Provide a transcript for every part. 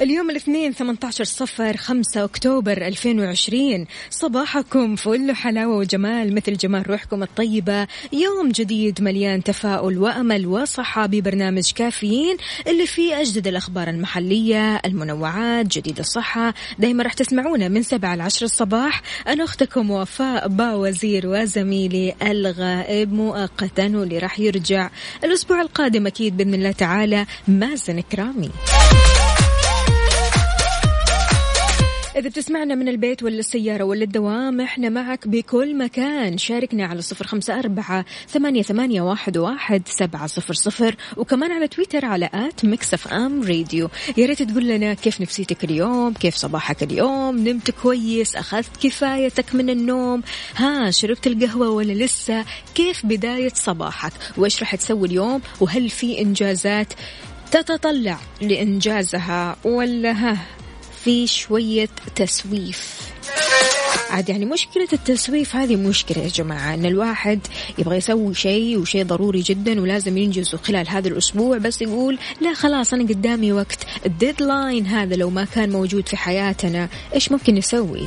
اليوم الاثنين 18 صفر 5 أكتوبر 2020 صباحكم فل حلاوة وجمال مثل جمال روحكم الطيبة. يوم جديد مليان تفاؤل وأمل وصحة ببرنامج كافيين. اللي فيه أجدد الأخبار المحلية المنوعات جديد الصحة. دايما راح تسمعونا من 7 ل 10 الصباح. أنا أختكم وفاء باوزير وزميلي الغائب مؤقتا واللي راح يرجع. الأسبوع القادم أكيد بإذن الله تعالى. مازن كرامي إذا بتسمعنا من البيت ولا السيارة ولا الدوام إحنا معك بكل مكان. شاركنا على صفر خمسة أربعة ثمانية, ثمانية واحد, واحد سبعة صفر صفر وكمان على تويتر على at Mix FM Radio. يا ريت تقول لنا كيف نفسيتك اليوم كيف صباحك اليوم نمت كويس أخذت كفايتك من النوم ها شربت القهوة ولا لسه؟ كيف بداية صباحك؟ وإيش راح تسوي اليوم؟ وهل في إنجازات تتطلع لإنجازها ولا ها؟ في شوية تسويف. عاد يعني مشكلة التسويف هذه مشكلة يا جماعة أن الواحد يبغى يسوي شيء وشيء ضروري جدا ولازم ينجزه خلال هذا الأسبوع بس يقول لا خلاص أنا قدامي وقت. ال deadline هذا لو ما كان موجود في حياتنا إيش ممكن نسوي؟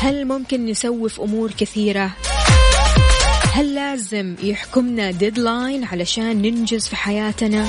هل ممكن نسوي أمور كثيرة؟ هل لازم يحكمنا deadline علشان ننجز في حياتنا؟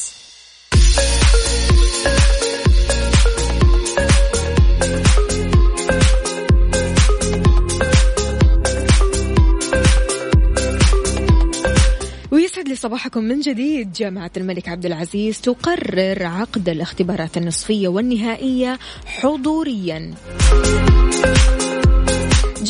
صباحكم من جديد. جامعة الملك عبد العزيز تقرر عقد الاختبارات النصفية والنهائية حضوريا.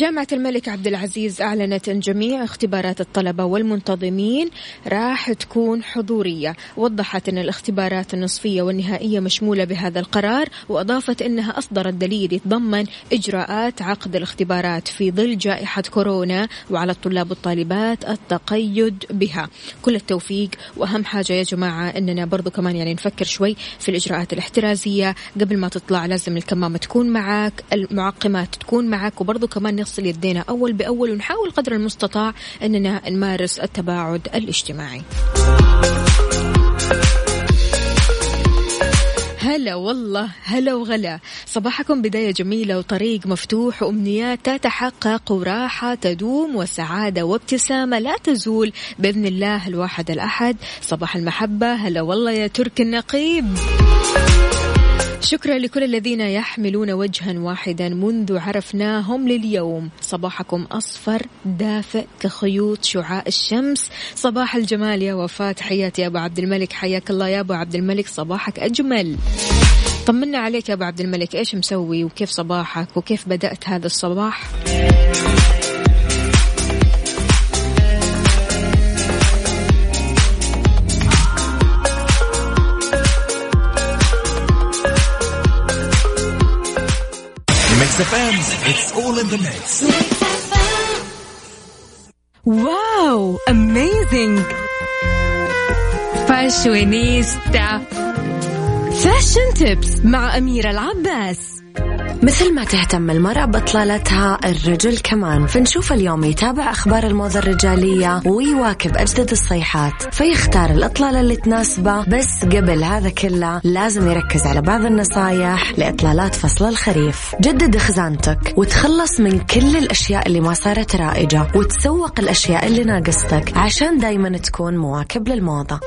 جامعة الملك عبد العزيز أعلنت أن جميع اختبارات الطلبة والمنتظمين راح تكون حضورية. وضحت أن الاختبارات النصفية والنهائية مشمولة بهذا القرار وأضافت أنها أصدرت دليل يتضمن إجراءات عقد الاختبارات في ظل جائحة كورونا وعلى الطلاب والطالبات التقيد بها. كل التوفيق وأهم حاجة يا جماعة أننا برضو كمان يعني نفكر شوي في الإجراءات الاحترازية. قبل ما تطلع لازم الكمامة تكون معك المعقمات تكون معك وبرضو كمان نغسل يدينا أول بأول ونحاول قدر المستطاع أننا نمارس التباعد الاجتماعي. هلا والله هلا وغلا. صباحكم بداية جميلة وطريق مفتوح وأمنيات تتحقق وراحة تدوم وسعادة وابتسامة لا تزول بإذن الله الواحد الأحد. صباح المحبة هلا والله يا ترك النقيب. شكرا لكل الذين يحملون وجها واحدا منذ عرفناهم لليوم. صباحكم أصفر دافئ كخيوط شعاع الشمس. صباح الجمال يا وفاة حياتي يا أبو عبد الملك. حياك الله يا أبو عبد الملك صباحك أجمل. طمنا عليك يا أبو عبد الملك إيش مسوي وكيف صباحك وكيف بدأت هذا الصباح؟ Mix FM it's all in the mix wow amazing Fashionista fashion tips مع أميرة العباس مثل ما تهتم المرأة بإطلالتها الرجل كمان. فنشوف اليوم يتابع أخبار الموضة الرجالية ويواكب أجدد الصيحات. فيختار الإطلالة اللي تناسبه بس قبل هذا كله لازم يركز على بعض النصايح لإطلالات فصل الخريف. جدد خزانتك وتخلص من كل الأشياء اللي ما صارت رائجة وتسوق الأشياء اللي ناقصتك عشان دايما تكون مواكب للموضة.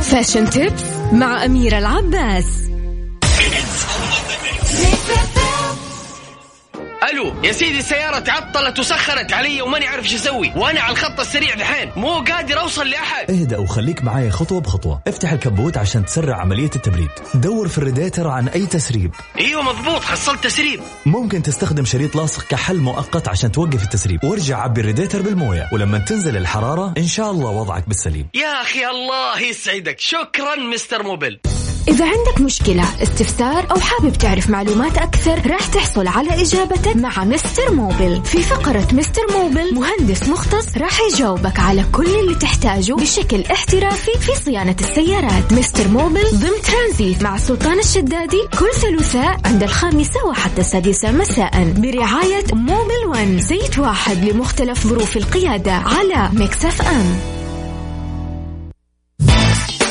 Fashion tips مع أميرة العباس. ألو يا سيدي السيارة تعطلت وسخنت علي وماني عارف إيش أسوي. وأنا على الخط السريع دحين. مو قادر أوصل لأحد. اهدأ وخليك معاي خطوة بخطوة. افتح الكبوت عشان تسرع عملية التبريد. دور في الريديتر عن أي تسريب. إيوه مضبوط. حصلت تسريب. ممكن تستخدم شريط لاصق كحل مؤقت عشان توقف التسريب. وارجع عبي الريديتر بالموية. ولما تنزل الحرارة إن شاء الله وضعك بالسليم. يا أخي الله يسعدك. شكرا Mister Mobil. إذا عندك مشكلة استفسار أو حابب تعرف معلومات أكثر راح تحصل على إجابتك مع Mister Mobil. في فقرة Mister Mobil مهندس مختص راح يجاوبك على كل اللي تحتاجه بشكل احترافي في صيانة السيارات. Mister Mobil ضمن ترانزيت مع سلطان الشدادي كل ثلاثاء عند الخامسة وحتى السادسة مساء. برعاية Mobil One زيت واحد لمختلف ظروف القيادة على Mix FM.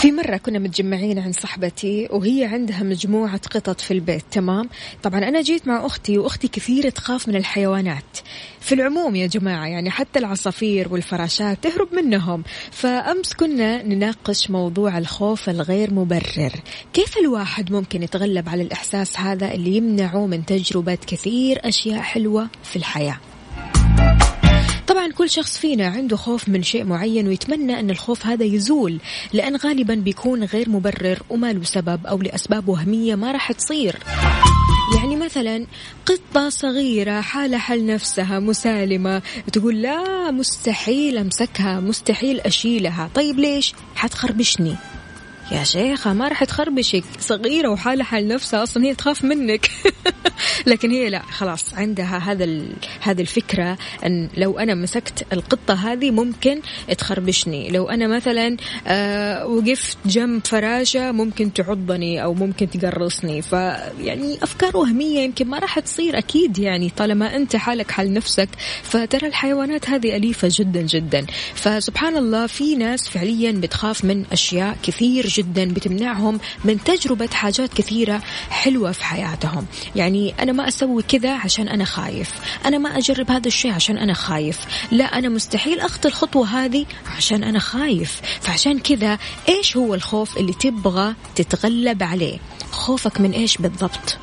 في مرة كنا متجمعين عند صاحبتي وهي عندها مجموعة قطط في البيت تمام؟ طبعا أنا جيت مع أختي وأختي كثير تخاف من الحيوانات. في العموم يا جماعة يعني حتى العصافير والفراشات تهرب منهم. فأمس كنا نناقش موضوع الخوف الغير مبرر. كيف الواحد ممكن يتغلب على الإحساس هذا اللي يمنعه من تجربة كثير أشياء حلوة في الحياة؟ طبعا كل شخص فينا عنده خوف من شيء معين ويتمنى أن الخوف هذا يزول لأن غالبا بيكون غير مبرر وما له سبب أو لأسباب وهمية ما راح تصير. يعني مثلا قطة صغيرة حالة حل نفسها مسالمة تقول لا مستحيل أمسكها مستحيل أشيلها. طيب ليش؟ حتخربشني. يا شيخة ما راح تخربشك صغيرة وحالة حال نفسها أصلا هي تخاف منك. لكن هي لا خلاص عندها هذا. هذه الفكرة أن لو أنا مسكت القطة هذه ممكن تخربشني. لو أنا مثلا آه وقفت جنب فراشة ممكن تعضني أو ممكن تقرصني. فيعني أفكار وهمية يمكن ما راح تصير أكيد يعني طالما أنت حالك حال نفسك. فترى الحيوانات هذه أليفة جدا جدا. فسبحان الله في ناس فعليا بتخاف من أشياء كثير جدا. بتمنعهم من تجربة حاجات كثيرة حلوة في حياتهم. يعني أنا ما أسوي كذا عشان أنا خايف. أنا ما أجرب هذا الشيء عشان أنا خايف. لا أنا مستحيل أخطي الخطوة هذه عشان أنا خايف. فعشان كذا إيش هو الخوف اللي تبغى تتغلب عليه؟ خوفك من إيش بالضبط؟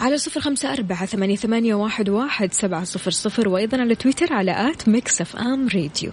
على صفر خمسة أربعة ثمانية, ثمانية واحد, واحد سبعة صفر صفر وأيضا على تويتر على at Mix FM Radio.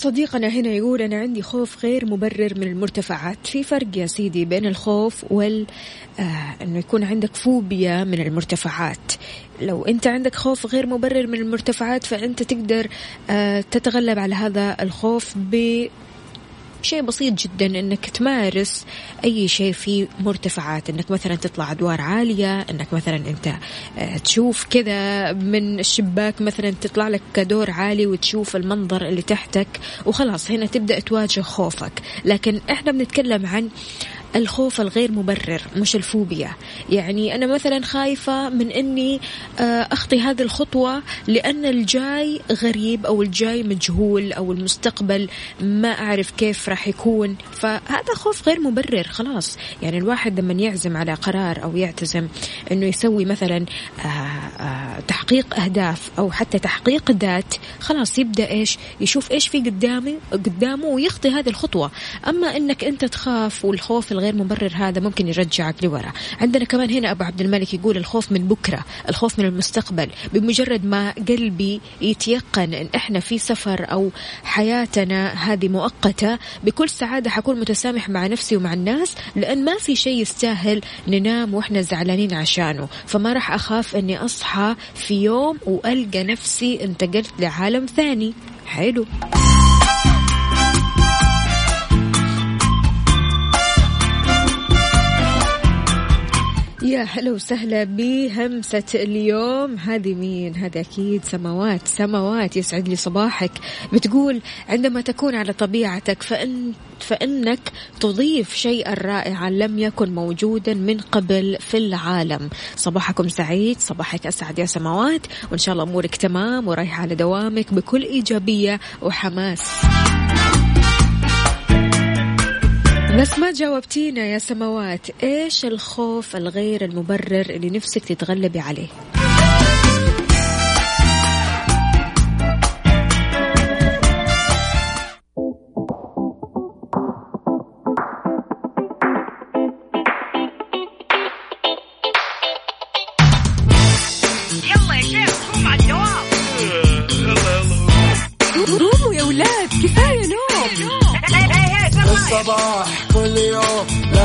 صديقنا هنا يقول أنا عندي خوف غير مبرر من المرتفعات. في فرق يا سيدي بين الخوف وال آه أنه يكون عندك فوبيا من المرتفعات. لو أنت عندك خوف غير مبرر من المرتفعات فأنت تقدر آه تتغلب على هذا الخوف ب شيء بسيط جدا إنك تمارس أي شيء في مرتفعات. إنك مثلا تطلع أدوار عالية إنك مثلا أنت آه، تشوف كذا من الشباك مثلا تطلع لك دور عالي وتشوف المنظر اللي تحتك وخلاص هنا تبدأ تواجه خوفك. لكن إحنا بنتكلم عن الخوف الغير مبرر مش الفوبيا. يعني أنا مثلا خايفة من أني آه، أخطي هذه الخطوة لأن الجاي غريب أو الجاي مجهول أو المستقبل ما أعرف كيف راح يكون. فهذا خوف غير مبرر خلاص. يعني الواحد لما يعزم على قرار أو يعتزم أنه يسوي مثلا آه، آه، تحقيق أهداف أو حتى تحقيق ذات خلاص يبدأ إيش؟ يشوف إيش في قدامي قدامه ويخطي هذه الخطوة. أما أنك أنت تخاف والخوف الغير مبرر هذا ممكن يرجعك لورا. عندنا كمان هنا أبو عبد الملك يقول الخوف من بكرة الخوف من المستقبل. بمجرد ما قلبي يتيقن أن إحنا في سفر أو حياتنا هذه مؤقتة بكل سعادة حكون متسامح مع نفسي ومع الناس لأن ما في شيء يستاهل ننام وإحنا زعلانين عشانه. فما راح أخاف أني أصحى في يوم وألقى نفسي انتقلت لعالم ثاني. حلو. يا هلا وسهلا بهمسة اليوم. هذه مين؟ هذا أكيد سماوات. سماوات يسعد لي صباحك. بتقول عندما تكون على طبيعتك فإن فإنك تضيف شيئا رائعا لم يكن موجودا من قبل في العالم. صباحكم سعيد صباحك أسعد يا سماوات. وإن شاء الله أمورك تمام ورايحة على دوامك بكل إيجابية وحماس. بس ما جاوبتينا يا سماوات إيش الخوف الغير المبرر اللي نفسك تتغلبي عليه؟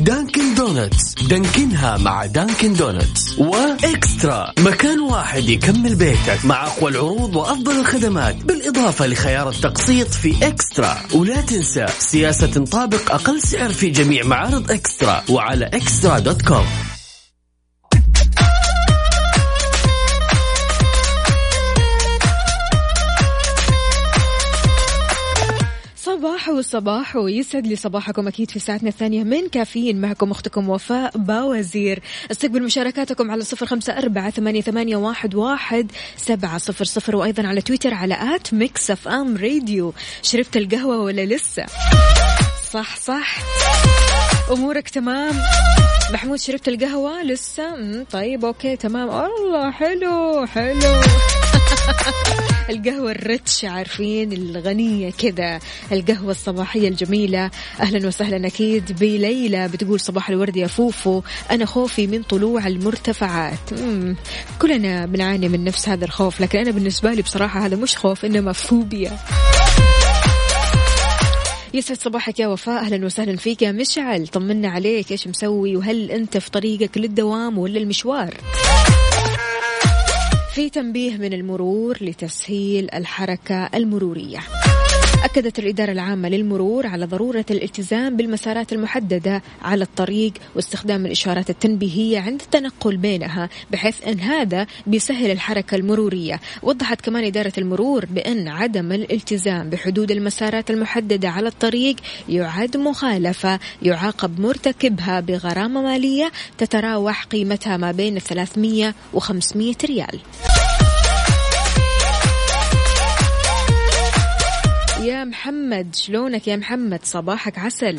Dunkin' Donuts. Dunkin ها مع Dunkin' Donuts. و eXtra. مكان واحد يكمل بيتك مع أقوى العروض وأفضل الخدمات بالإضافة لخيار التقسيط في eXtra. ولا تنسى سياسة نطابق أقل سعر في جميع معارض eXtra وعلى eXtra dot com. صباح صباح ويسعد لي صباحكم أكيد في ساعتنا الثانية من كافيين. معكم أختكم وفاء باوزير. استقبل مشاركاتكم على صفر خمسة أربعة ثمانية, ثمانية واحد, واحد سبعة صفر صفر وأيضا على تويتر على at Mix FM Radio. شربت القهوة ولا لسه؟ صح صح. أمورك تمام؟ محمود شربت القهوة لسه؟ طيب okay تمام. الله حلو حلو. القهوة الرتش عارفين الغنية كذا القهوة الصباحية الجميلة. أهلا وسهلا أكيد بليلى بتقول صباح الورد يا فوفو. أنا خوفي من طلوع المرتفعات. مم. كلنا بنعاني من نفس هذا الخوف لكن أنا بالنسبة لي بصراحة هذا مش خوف إنما فوبيا. يسعد صباحك يا وفاء. أهلا وسهلا فيك يا مشعل. طمنا عليك إيش مسوي؟ وهل أنت في طريقك للدوام ولا المشوار؟ في تنبيه من المرور لتسهيل الحركة المرورية. أكدت الإدارة العامة للمرور على ضرورة الالتزام بالمسارات المحددة على الطريق واستخدام الإشارات التنبيهية عند التنقل بينها بحيث أن هذا بيسهل الحركة المرورية. وضحت كمان إدارة المرور بأن عدم الالتزام بحدود المسارات المحددة على الطريق يعد مخالفة يعاقب مرتكبها بغرامة مالية تتراوح قيمتها ما بين 300 و 500 ريال. يا محمد شلونك يا محمد؟ صباحك عسل.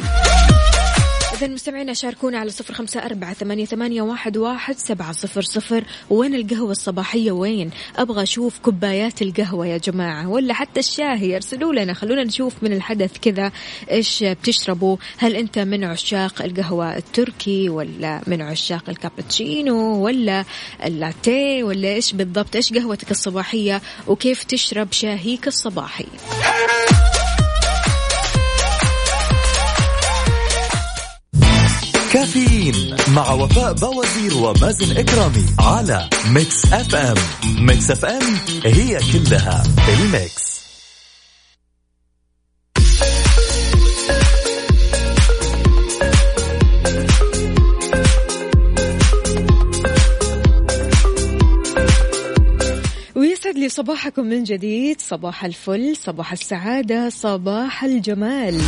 إذا مستمعينا شاركونا على صفر خمسة أربعة ثمانية, ثمانية واحد, واحد سبعة صفر صفر. وين القهوة الصباحية وين؟ أبغى أشوف كوبايات القهوة يا جماعة ولا حتى الشاهي ارسلوا لنا خلونا نشوف من الحدث كذا إيش بتشربوا. هل أنت من عشاق القهوة التركي ولا من عشاق الكابتشينو ولا اللاتيه ولا إيش بالضبط؟ إيش قهوتك الصباحية؟ وكيف تشرب شاهيك الصباحي؟ كافيين مع وفاء باوزير ومازن إكرامي على Mix FM. Mix FM هي كلها الميكس. ويسعد لي صباحكم من جديد صباح الفل صباح السعادة صباح الجمال.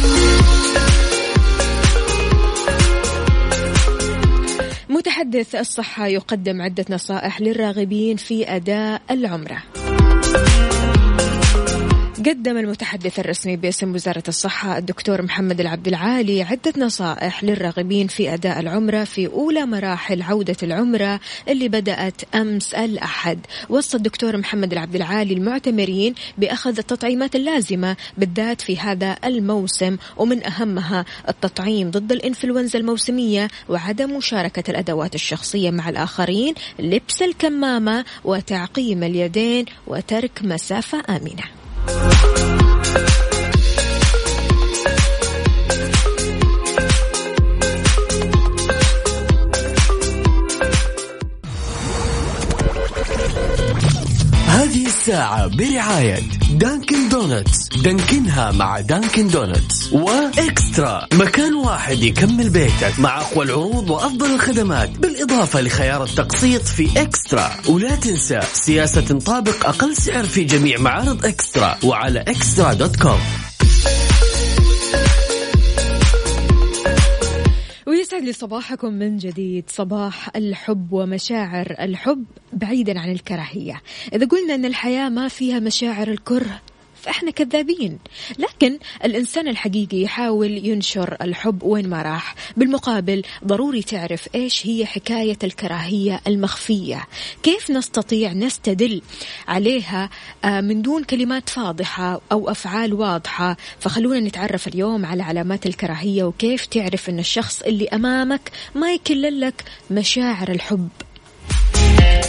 متحدث الصحة يقدم عدة نصائح للراغبين في أداء العمرة. قدم المتحدث الرسمي باسم وزارة الصحة الدكتور محمد العبد العالي عدة نصائح للراغبين في أداء العمرة في أولى مراحل عودة العمرة اللي بدأت أمس الأحد. وصى الدكتور محمد العبد العالي المعتمرين بأخذ التطعيمات اللازمة بالذات في هذا الموسم ومن أهمها التطعيم ضد الإنفلونزا الموسمية وعدم مشاركة الأدوات الشخصية مع الآخرين لبس الكمامة وتعقيم اليدين وترك مسافة آمنة. الساعة برعاية Dunkin' Donuts دانكنها مع Dunkin' Donuts و eXtra. مكان واحد يكمل بيتك مع أقوى العروض وأفضل الخدمات بالإضافة لخيار التقسيط في eXtra. ولا تنسى سياسة تطابق أقل سعر في جميع معارض eXtra وعلى eXtra dot com. ويسعد لي صباحكم من جديد. صباح الحب ومشاعر الحب بعيدا عن الكراهية. إذا قلنا أن الحياة ما فيها مشاعر الكره فإحنا كذابين. لكن الإنسان الحقيقي يحاول ينشر الحب وين ما راح. بالمقابل ضروري تعرف إيش هي حكاية الكراهية المخفية. كيف نستطيع نستدل عليها آه، من دون كلمات فاضحة أو أفعال واضحة. فخلونا نتعرف اليوم على علامات الكراهية وكيف تعرف أن الشخص اللي أمامك ما يكلل لك مشاعر الحب.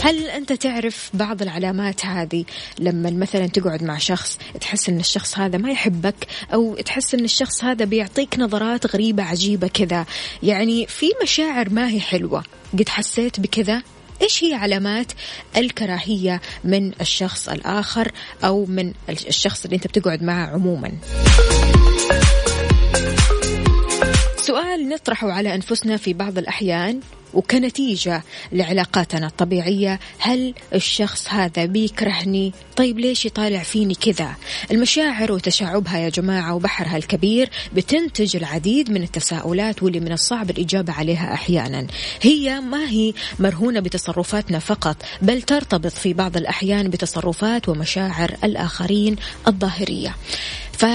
هل أنت تعرف بعض العلامات هذه؟ لما مثلا تقعد مع شخص تحس أن الشخص هذا ما يحبك أو تحس أن الشخص هذا بيعطيك نظرات غريبة عجيبة كذا. يعني في مشاعر ما هي حلوة. قد حسيت بكذا؟ إيش هي علامات الكراهية من الشخص الآخر أو من الشخص اللي أنت بتقعد معه عموما؟ سؤال نطرحه على أنفسنا في بعض الأحيان. وكنتيجة لعلاقاتنا الطبيعية هل الشخص هذا بيكرهني؟ طيب ليش يطالع فيني كذا؟ المشاعر وتشعبها يا جماعة وبحرها الكبير بتنتج العديد من التساؤلات واللي من الصعب الإجابة عليها أحيانا. هي ما هي مرهونة بتصرفاتنا فقط بل ترتبط في بعض الأحيان بتصرفات ومشاعر الآخرين الظاهرية. ف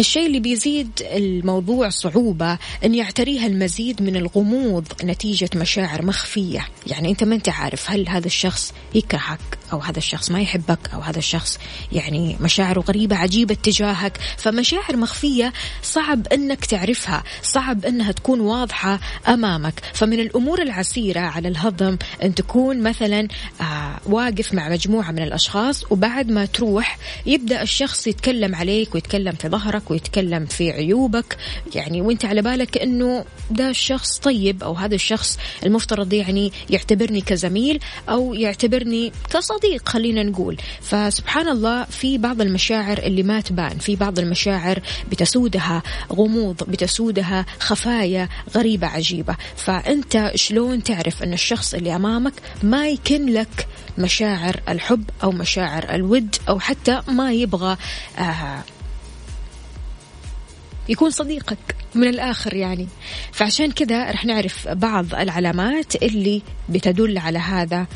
الشيء اللي بيزيد الموضوع صعوبة أن يعتريها المزيد من الغموض نتيجة مشاعر مخفية. يعني أنت ما أنت عارف هل هذا الشخص يكرهك أو هذا الشخص ما يحبك أو هذا الشخص يعني مشاعره غريبة عجيبة تجاهك فمشاعر مخفية صعب أنك تعرفها صعب أنها تكون واضحة أمامك. فمن الأمور العسيرة على الهضم أن تكون مثلا آه واقف مع مجموعة من الأشخاص وبعد ما تروح يبدأ الشخص يتكلم عليك ويتكلم في ظهرك ويتكلم في عيوبك. يعني وأنت على بالك إنه ده الشخص طيب أو هذا الشخص المفترض يعني يعتبرني كزميل أو يعتبرني كصديق خلينا نقول. فسبحان الله في بعض المشاعر اللي ما تبان في بعض المشاعر بتسودها غموض بتسودها خفايا غريبة عجيبة. فأنت شلون تعرف أن الشخص اللي أمامك ما يكن لك مشاعر الحب أو مشاعر الود أو حتى ما يبغى آه يكون صديقك من الآخر يعني؟ فعشان كذا رح نعرف بعض العلامات اللي بتدل على هذا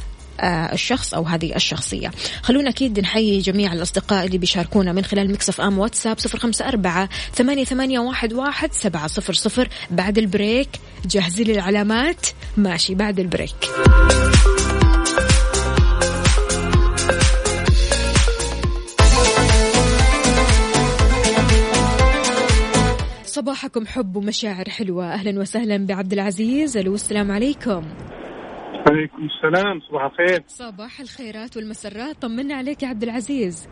الشخص أو هذه الشخصية. خلونا أكيد نحيي جميع الأصدقاء اللي بيشاركونا من خلال Mix FM واتساب صفر خمسة أربعة ثمانية, ثمانية واحد, واحد سبعة صفر صفر. بعد ال break جاهزين للعلامات ماشي بعد البريك. صباحكم حب ومشاعر حلوة. أهلا وسهلا بعبد العزيز. ألو السلام عليكم. عليكم السلام صباح الخير. صباح الخيرات والمسرات. طمنا عليك يا عبد العزيز.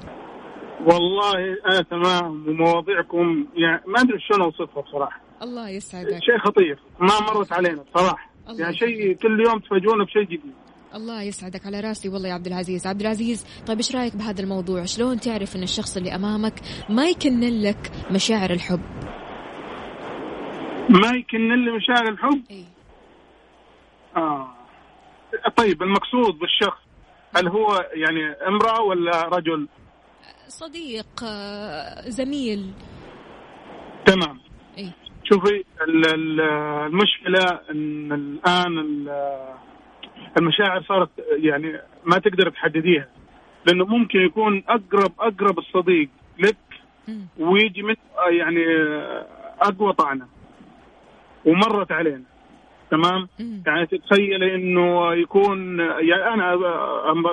والله أنا تمام ومواضيعكم يعني ما أدري شلون أوصفها بصراحة. الله يسعدك. شيء خطير ما مرت علينا بصراحة. يعني شيء كل يوم تفاجئونا بشيء جديد. الله يسعدك على راسي والله يا عبد العزيز. عبد العزيز طيب إيش رأيك بهذا الموضوع؟ شلون تعرف إن الشخص اللي أمامك ما يكنن لك مشاعر الحب؟ ما يكن لي مشاعر الحب؟ اي آه. طيب المقصود بالشخص هل هو يعني امرأة ولا رجل؟ صديق آه، زميل تمام إي شوفي ال- ال- المشكلة إن الآن ال- المشاعر صارت يعني ما تقدر تحدديها لأنه ممكن يكون أقرب أقرب الصديق لك. ويجي من يعني أقوى طعنة ومرت علينا تمام؟ مم. يعني تتخيلي إنه يكون يعني أنا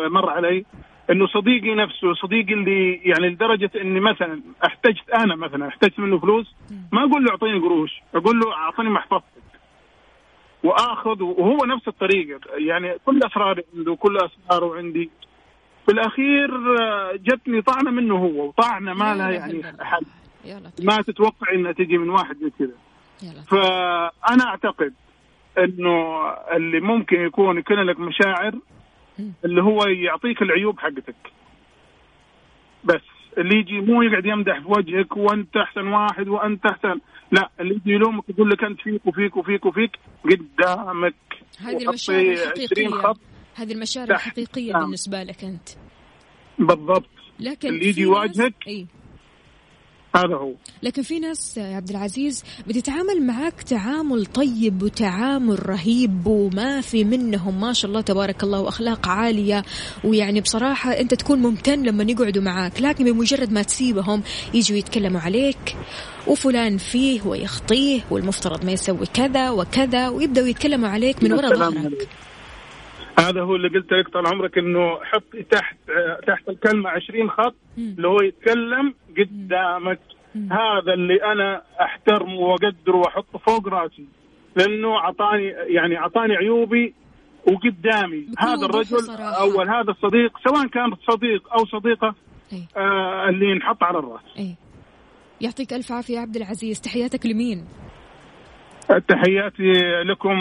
مر علي إنه صديقي نفسه صديقي اللي يعني لدرجة إني مثلا احتجت أنا مثلا احتجت منه فلوس ما أقول له أعطيني قروش أقول له أعطيني محفظتك واخذ وهو نفس الطريقة. يعني كل اسراري عنده كل أسراره عندي. في الأخير آه، جتني طعنه منه هو وطعنه ما لها يعني. حل ما تتوقع إنها تجي من واحد زي كذا. فأنا أعتقد إنه اللي ممكن يكون يكون لك مشاعر. اللي هو يعطيك العيوب حقتك بس اللي يجي مو يقعد يمدح في وجهك وأنت أحسن واحد وأنت أحسن لا اللي يجي يلومك يقول لك أنت فيك وفيك وفيك وفيك قدامك هذه المشاعر 20 الحقيقية خط هذه المشاعر نعم. بالنسبة لك أنت بالضبط لكن اللي يجي يواجهك. إي هذا هو. لكن في ناس يا عبد العزيز بتتعامل معك تعامل طيب وتعامل رهيب وما في منهم ما شاء الله تبارك الله وأخلاق عالية. ويعني بصراحة أنت تكون ممتن لما يقعدوا معك لكن بمجرد ما تسيبهم يجوا يتكلموا عليك وفلان فيه ويخطيه والمفترض ما يسوي كذا وكذا ويبدأوا يتكلموا عليك من وراء ظهرك. هذا هو اللي قلت لك طال عمرك إنه حطي تحت تحت الكلمة 20 خط. اللي هو يتكلم قدامك. هذا اللي أنا أحترمه وأقدره وأحطه فوق راسي. لأنه أعطاني يعني أعطاني عيوبي وقدامي. هذا الرجل وصراحة. أو هذا الصديق سواء كان صديق أو صديقة اي آه اللي ينحط على الراس. اي يعطيك ألف عافية عبد العزيز. تحياتك لمين؟ تحياتي لكم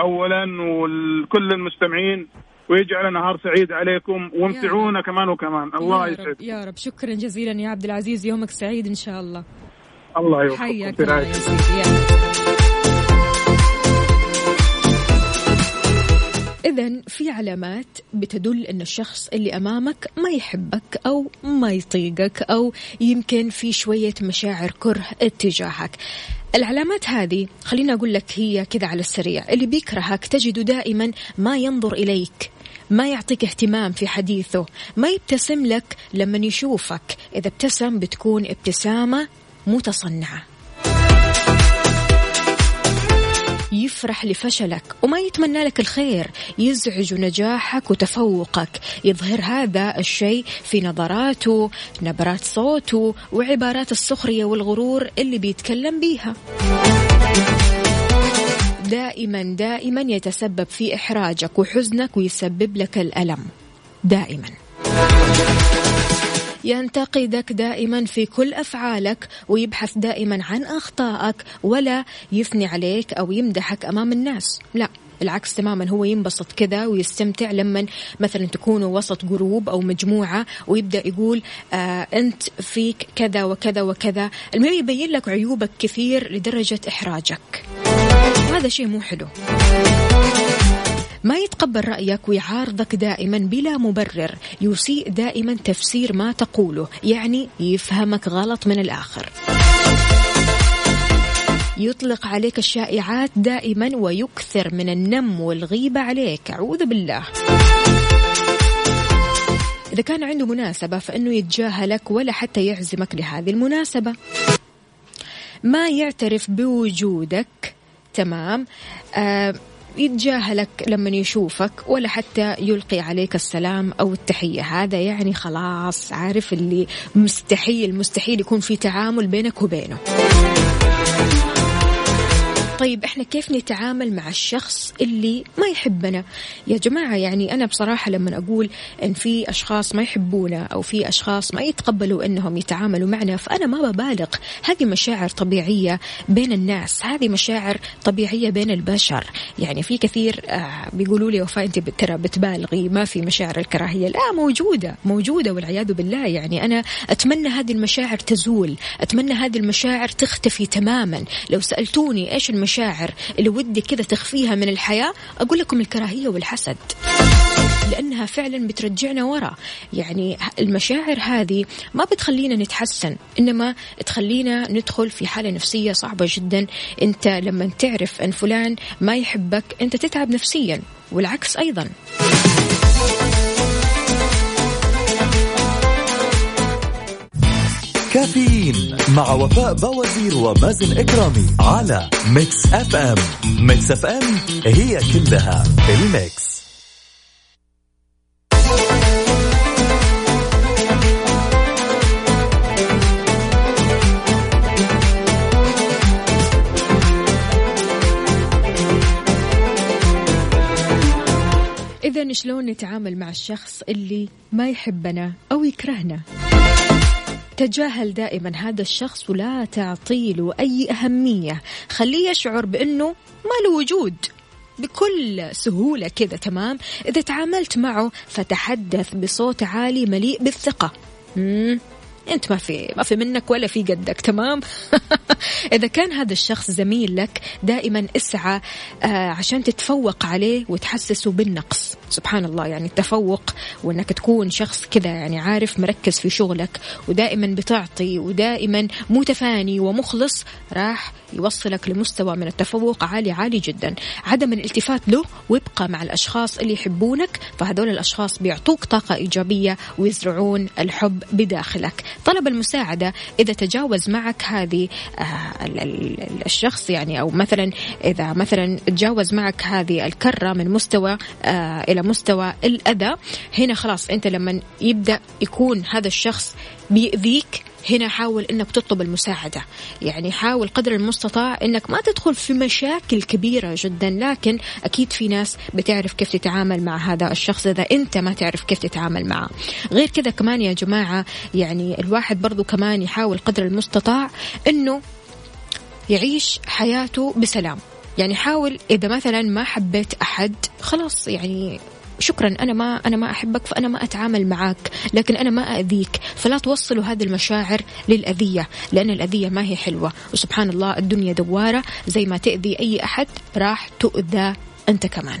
اولا ولكل المستمعين ويجعل نهار سعيد عليكم وامتعونا كمان وكمان. الله يا يسعد رب يا رب. شكرا جزيلا يا عبد العزيز. يومك سعيد إن شاء الله. الله يوفقكم. حياك إذا في علامات بتدل أن الشخص اللي أمامك ما يحبك أو ما يطيقك أو يمكن في شوية مشاعر كره اتجاهك. العلامات هذه خليني أقول لك هي كذا على السريع. اللي بيكرهك تجده دائما ما ينظر إليك ما يعطيك اهتمام في حديثه ما يبتسم لك لما يشوفك. إذا ابتسم بتكون ابتسامة متصنعة. يفرح لفشلك وما يتمنى لك الخير. يزعج نجاحك وتفوقك. يظهر هذا الشيء في نظراته نبرات صوته وعبارات السخرية والغرور اللي بيتكلم بيها. دائما دائما يتسبب في إحراجك وحزنك ويسبب لك الألم. دائما. ينتقدك دائما في كل أفعالك ويبحث دائما عن أخطائك ولا يثني عليك أو يمدحك أمام الناس. لا العكس تماما هو ينبسط كذا ويستمتع لما مثلا تكونوا وسط جروب أو مجموعة ويبدأ يقول آه أنت فيك كذا وكذا وكذا. المهم يبين لك عيوبك كثير لدرجة إحراجك. هذا شيء مو حلو. ما يتقبل رأيك ويعارضك دائما بلا مبرر. يسيء دائما تفسير ما تقوله. يعني يفهمك غلط من الآخر. يطلق عليك الشائعات دائما ويكثر من النم والغيبة عليك. أعوذ بالله. إذا كان عنده مناسبة فإنه يتجاهلك ولا حتى يعزمك لهذه المناسبة. ما يعترف بوجودك. تمام. آه يتجاهلك لما يشوفك ولا حتى يلقي عليك السلام أو التحية. هذا يعني خلاص عارف اللي مستحيل مستحيل يكون في تعامل بينك وبينه. طيب إحنا كيف نتعامل مع الشخص اللي ما يحبنا؟ يا جماعة يعني أنا بصراحة لما أقول إن في أشخاص ما يحبونا أو في أشخاص ما يتقبلوا إنهم يتعاملوا معنا فأنا ما ببالغ. هذه مشاعر طبيعية بين الناس هذه مشاعر طبيعية بين البشر. يعني في كثير آه بيقولوا لي وفاء أنت ترى بتبالغي ما في مشاعر الكراهية. لا موجودة موجودة والعياذ بالله. يعني أنا أتمنى هذه المشاعر تزول أتمنى هذه المشاعر تختفي تماما. لو سألتوني إيش المشاعر اللي ودي كذا تخفيها من الحياة أقول لكم الكراهية والحسد. لأنها فعلا بترجعنا ورا. يعني المشاعر هذه ما بتخلينا نتحسن إنما تخلينا ندخل في حالة نفسية صعبة جدا. أنت لما تعرف أن فلان ما يحبك أنت تتعب نفسيا والعكس أيضا. كافيين مع وفاء بوازير ومازن إكرامي على Mix FM. Mix FM هي كلها ال mix. إذا شلون نتعامل مع الشخص اللي ما يحبنا أو يكرهنا؟ تجاهل دائما هذا الشخص ولا تعطي له أي أهمية. خليه يشعر بأنه ما له وجود. بكل سهولة كذا تمام؟ إذا تعاملت معه فتحدث بصوت عالي مليء بالثقة. مم. أنت ما في ما في منك ولا في قدك تمام؟ إذا كان هذا الشخص زميل لك دائما اسعى آه عشان تتفوق عليه وتحسسه بالنقص. سبحان الله يعني التفوق وإنك تكون شخص كذا يعني عارف مركز في شغلك ودائما بتعطي ودائما متفاني ومخلص راح يوصلك لمستوى من التفوق عالي عالي جدا. عدم الالتفات له ويبقى مع الأشخاص اللي يحبونك فهذول الأشخاص بيعطوك طاقة إيجابية ويزرعون الحب بداخلك. طلب المساعدة إذا تجاوز معك هذه آه، الشخص يعني أو مثلا إذا مثلا تجاوز معك هذه الكرة من مستوى آه، إلى مستوى الأذى. هنا خلاص أنت لما يبدأ يكون هذا الشخص بيأذيك هنا حاول إنك تطلب المساعدة. يعني حاول قدر المستطاع إنك ما تدخل في مشاكل كبيرة جدا لكن أكيد في ناس بتعرف كيف تتعامل مع هذا الشخص إذا أنت ما تعرف كيف تتعامل معه. غير كذا كمان يا جماعة يعني الواحد برضو كمان يحاول قدر المستطاع إنه يعيش حياته بسلام. يعني حاول إذا مثلا ما حبيت أحد خلاص يعني شكرا أنا ما أنا ما أحبك فأنا ما أتعامل معك لكن أنا ما أذيك. فلا توصلوا هذه المشاعر للأذية لأن الأذية ما هي حلوة. وسبحان الله الدنيا دوارة. زي ما تأذي أي أحد راح تؤذى أنت كمان.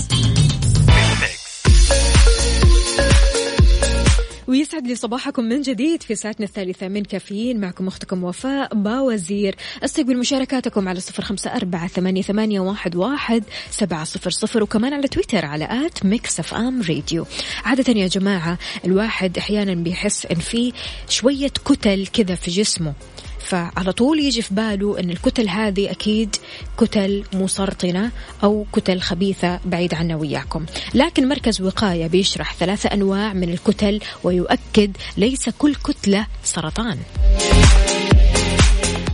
ويسعد لي صباحكم من جديد في ساعتنا الثالثة من كافيين. معكم أختكم وفاء باوزير. أستقبل مشاركاتكم على صفر خمسة أربعة ثمانية, ثمانية واحد, واحد سبعة صفر صفر وكمان على تويتر على at Mix FM Radio. عادة يا جماعة الواحد أحيانا بيحس إن في شوية كتل كذا في جسمه. فعلى طول يجي في باله أن الكتل هذه أكيد كتل مسرطنة أو كتل خبيثة بعيد عنا وياكم. لكن مركز وقاية بيشرح ثلاثة أنواع من الكتل ويؤكد ليس كل كتلة سرطان.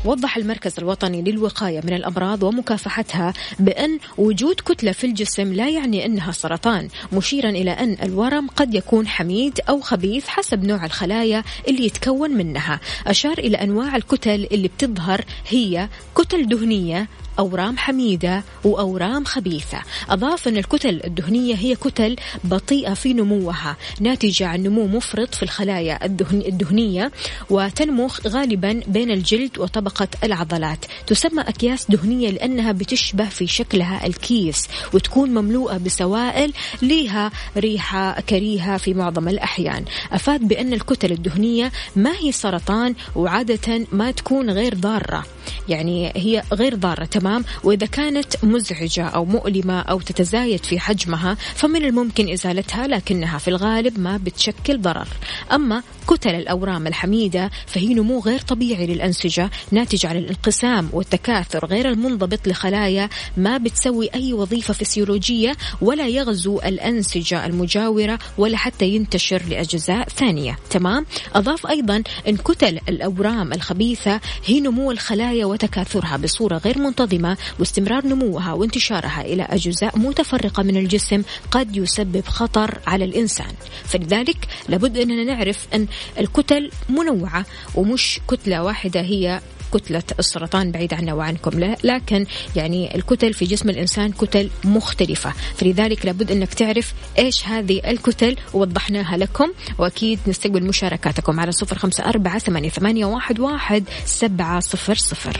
وضح المركز الوطني للوقاية من الأمراض ومكافحتها بأن وجود كتلة في الجسم لا يعني أنها سرطان مشيرا إلى أن الورم قد يكون حميد أو خبيث حسب نوع الخلايا اللي يتكون منها. أشار إلى أنواع الكتل اللي بتظهر هي كتل دهنية أورام حميدة وأورام خبيثة. أضاف أن الكتل الدهنية هي كتل بطيئة في نموها ناتجة عن نمو مفرط في الخلايا الدهنية وتنمو غالبا بين الجلد وطبقة العضلات. تسمى أكياس دهنية لأنها بتشبه في شكلها الكيس وتكون مملوءة بسوائل لها ريحة كريهة في معظم الأحيان. أفاد بأن الكتل الدهنية ما هي سرطان وعادة ما تكون غير ضارة. يعني هي غير ضارة تمام؟ وإذا كانت مزعجة أو مؤلمة أو تتزايد في حجمها فمن الممكن إزالتها لكنها في الغالب ما بتشكل ضرر. أما كتل الأورام الحميدة فهي نمو غير طبيعي للأنسجة ناتج عن الانقسام والتكاثر غير المنضبط لخلايا ما بتسوي أي وظيفة فسيولوجية ولا يغزو الأنسجة المجاورة ولا حتى ينتشر لأجزاء ثانية. تمام؟ أضاف أيضا أن كتل الأورام الخبيثة هي نمو الخلايا وتكاثرها بصورة غير منتظمة واستمرار نموها وانتشارها إلى أجزاء متفرقة من الجسم قد يسبب خطر على الإنسان. فلذلك لابد أننا نعرف أن الكتل منوعة ومش كتلة واحدة هي كتلة السرطان بعيد عنا وعنكم لا لكن يعني الكتل في جسم الإنسان كتل مختلفة. فلذلك لابد أنك تعرف إيش هذه الكتل ووضحناها لكم وأكيد نستقبل مشاركاتكم على صفر خمسة أربعة ثمانية واحد واحد سبعة صفر صفر.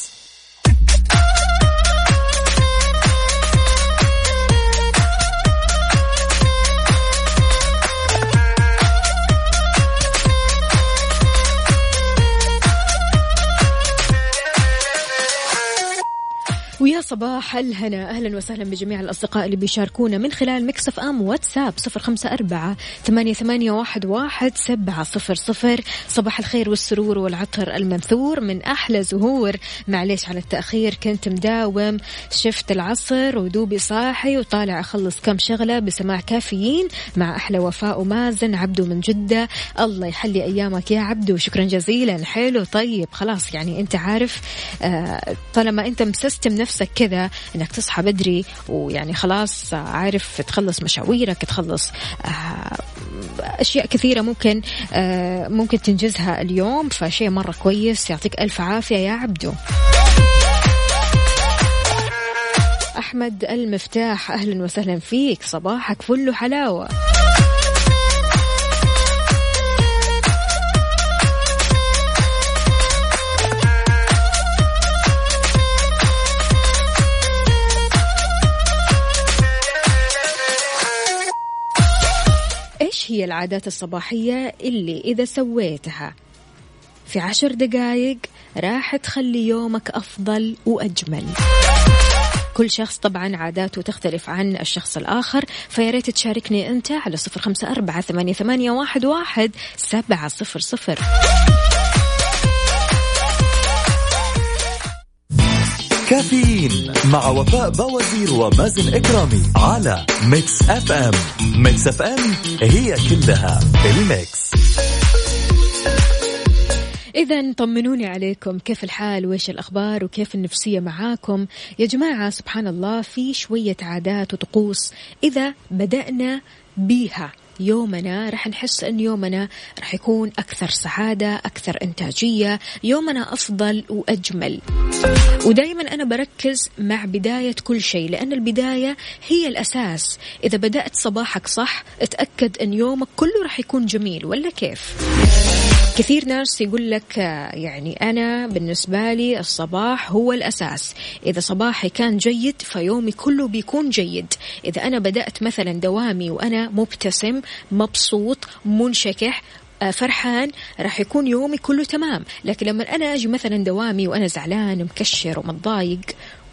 صباح الهنا. أهلا وسهلا بجميع الأصدقاء اللي بيشاركونا من خلال Mix FM واتساب صفر خمسة أربعة ثمانية, ثمانية واحد, واحد سبعة صفر صفر. صباح الخير والسرور والعطر المنثور من أحلى زهور. معليش على التأخير كنت مداوم شفت العصر ودوبي صاحي وطالع أخلص كم شغلة بسماع كافيين مع أحلى وفاء ومازن عبدو من جدة. الله يحلي أيامك يا عبدو. شكرا جزيلا. حلو طيب خلاص يعني أنت عارف آه طالما أنت مسستم نفسك نفسك كذا إنك تصحى بدري ويعني خلاص عارف تخلص مشاويرك تخلص آه، أشياء كثيرة ممكن آه، ممكن تنجزها اليوم فشيء مرة كويس يعطيك ألف عافية يا عبدو. أحمد المفتاح أهلا وسهلا فيك صباحك فل حلاوه هي العادات الصباحية اللي إذا سويتها. في عشر دقايق راح تخلي يومك أفضل وأجمل. كل شخص طبعا عاداته تختلف عن الشخص الآخر فياريت تشاركني أنت على صفر خمسة أربعة ثمانية, واحد, واحد سبعة صفر صفر. كافيين مع وفاء بوازير ومازن إكرامي على Mix FM. Mix FM هي كلها ال mix. إذا طمنوني عليكم كيف الحال؟ وإيش الأخبار؟ وكيف النفسية معاكم؟ يا جماعة سبحان الله في شوية عادات وطقوس إذا بدأنا بيها. يومنا رح نحس أن يومنا رح يكون أكثر سعادة أكثر إنتاجية يومنا أفضل وأجمل. ودائما أنا بركز مع بداية كل شيء لأن البداية هي الأساس. إذا بدأت صباحك صح اتأكد أن يومك كله رح يكون جميل ولا كيف؟ كثير ناس يقول لك يعني أنا بالنسبة لي الصباح هو الأساس. إذا صباحي كان جيد فيومي كله بيكون جيد. إذا أنا بدأت مثلا دوامي وأنا مبتسم مبسوط منشكح آه، فرحان راح يكون يومي كله تمام. لكن لما أنا أجي مثلا دوامي وأنا زعلان مكشر ومتضايق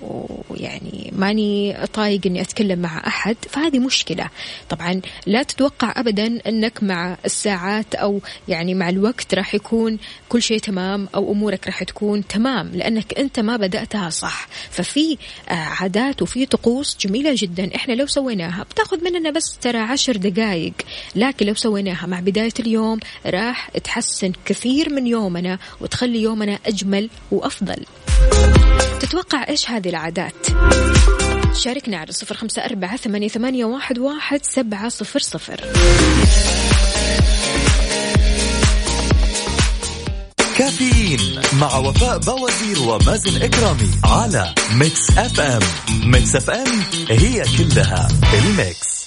ويعني ماني طايق إني أتكلم مع أحد فهذه مشكلة. طبعا لا تتوقع ابدا أنك مع الساعات أو يعني مع الوقت راح يكون كل شيء تمام أو أمورك راح تكون تمام لأنك أنت ما بدأتها صح. ففي آه، عادات وفي طقوس جميلة جدا. إحنا لو سويناها بتاخذ مننا بس ترى عشر دقائق لكن لو سويناها مع بداية اليوم راح تحسن كثير من يومنا وتخلي يومنا أجمل وأفضل. تتوقع إيش هذه العادات؟ شاركنا على صفر خمسة أربعة ثمانية, واحد سبعة صفر صفر. كافيين مع وفاء بوازير ومازن إكرامي على Mix FM Mix FM هي كلها ال mix.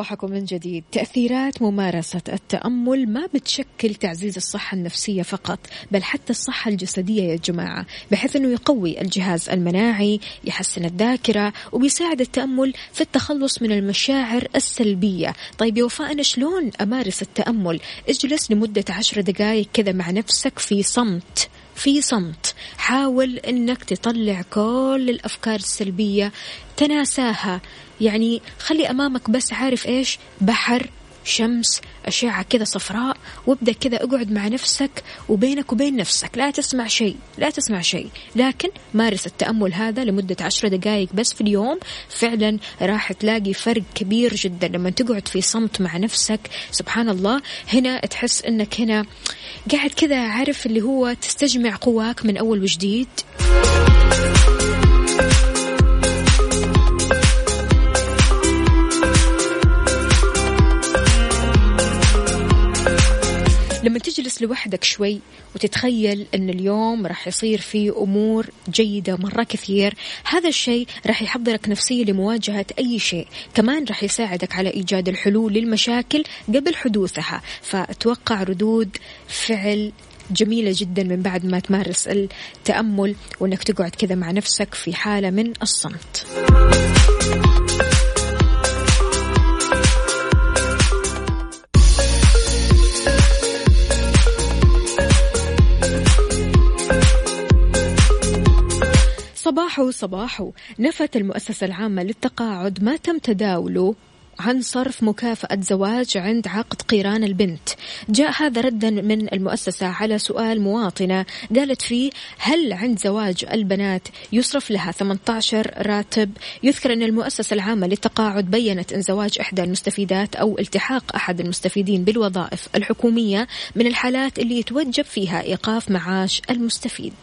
صباحكم من جديد. تأثيرات ممارسة التأمل ما بتشكل تعزيز الصحة النفسية فقط بل حتى الصحة الجسدية يا جماعة بحيث أنه يقوي الجهاز المناعي يحسن الذاكرة وبيساعد التأمل في التخلص من المشاعر السلبية. طيب يا وفاء أنا شلون أمارس التأمل؟ اجلس لمدة عشر دقائق كذا مع نفسك في صمت. في صمت. حاول إنك تطلع كل الأفكار السلبية تناساها. يعني خلي أمامك بس عارف إيش؟ بحر شمس أشعة كذا صفراء وابدأ كذا أقعد مع نفسك وبينك وبين نفسك. لا تسمع شيء لا تسمع شيء. لكن مارس التأمل هذا لمدة عشر دقائق بس في اليوم. فعلا راح تلاقي فرق كبير جدا لما تقعد في صمت مع نفسك. سبحان الله. هنا تحس إنك هنا قاعد كذا عارف اللي هو تستجمع قواك من أول وجديد. لما تجلس لوحدك شوي وتتخيل أن اليوم راح يصير فيه أمور جيدة مرة كثير هذا الشيء راح يحضرك نفسيا لمواجهة أي شيء. كمان راح يساعدك على إيجاد الحلول للمشاكل قبل حدوثها. فأتوقع ردود فعل جميلة جدا من بعد ما تمارس التأمل وأنك تقعد كذا مع نفسك في حالة من الصمت. صباحو صباحو نفت المؤسسة العامة للتقاعد ما تم تداوله عن صرف مكافأة زواج عند عقد قيران البنت. جاء هذا ردا من المؤسسة على سؤال مواطنة قالت فيه هل عند زواج البنات يصرف لها 18 راتب؟ يذكر أن المؤسسة العامة للتقاعد بينت أن زواج إحدى المستفيدات أو التحاق أحد المستفيدين بالوظائف الحكومية من الحالات اللي يتوجب فيها إيقاف معاش المستفيد.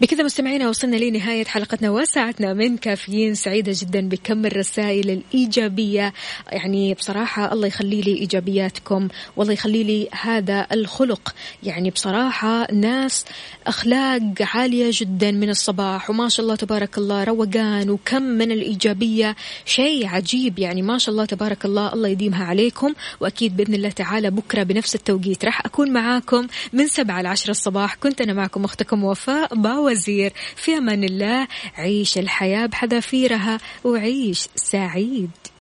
بكذا مستمعينا وصلنا لنهاية حلقتنا وساعتنا من كافيين سعيدة جدا بكم الرسائل الإيجابية. يعني بصراحة الله يخلي لي إيجابياتكم والله يخلي لي هذا الخلق. يعني بصراحة ناس أخلاق عالية جدا من الصباح وما شاء الله تبارك الله روقان وكم من الإيجابية. شيء عجيب يعني ما شاء الله تبارك الله الله يديمها عليكم. وأكيد بإذن الله تعالى بكرة بنفس التوقيت راح أكون معاكم من سبعة لعشرة الصباح. كنت أنا معكم أختكم وفاء باور وزير في أمان الله. عيش الحياة بحذافيرها وعيش سعيد.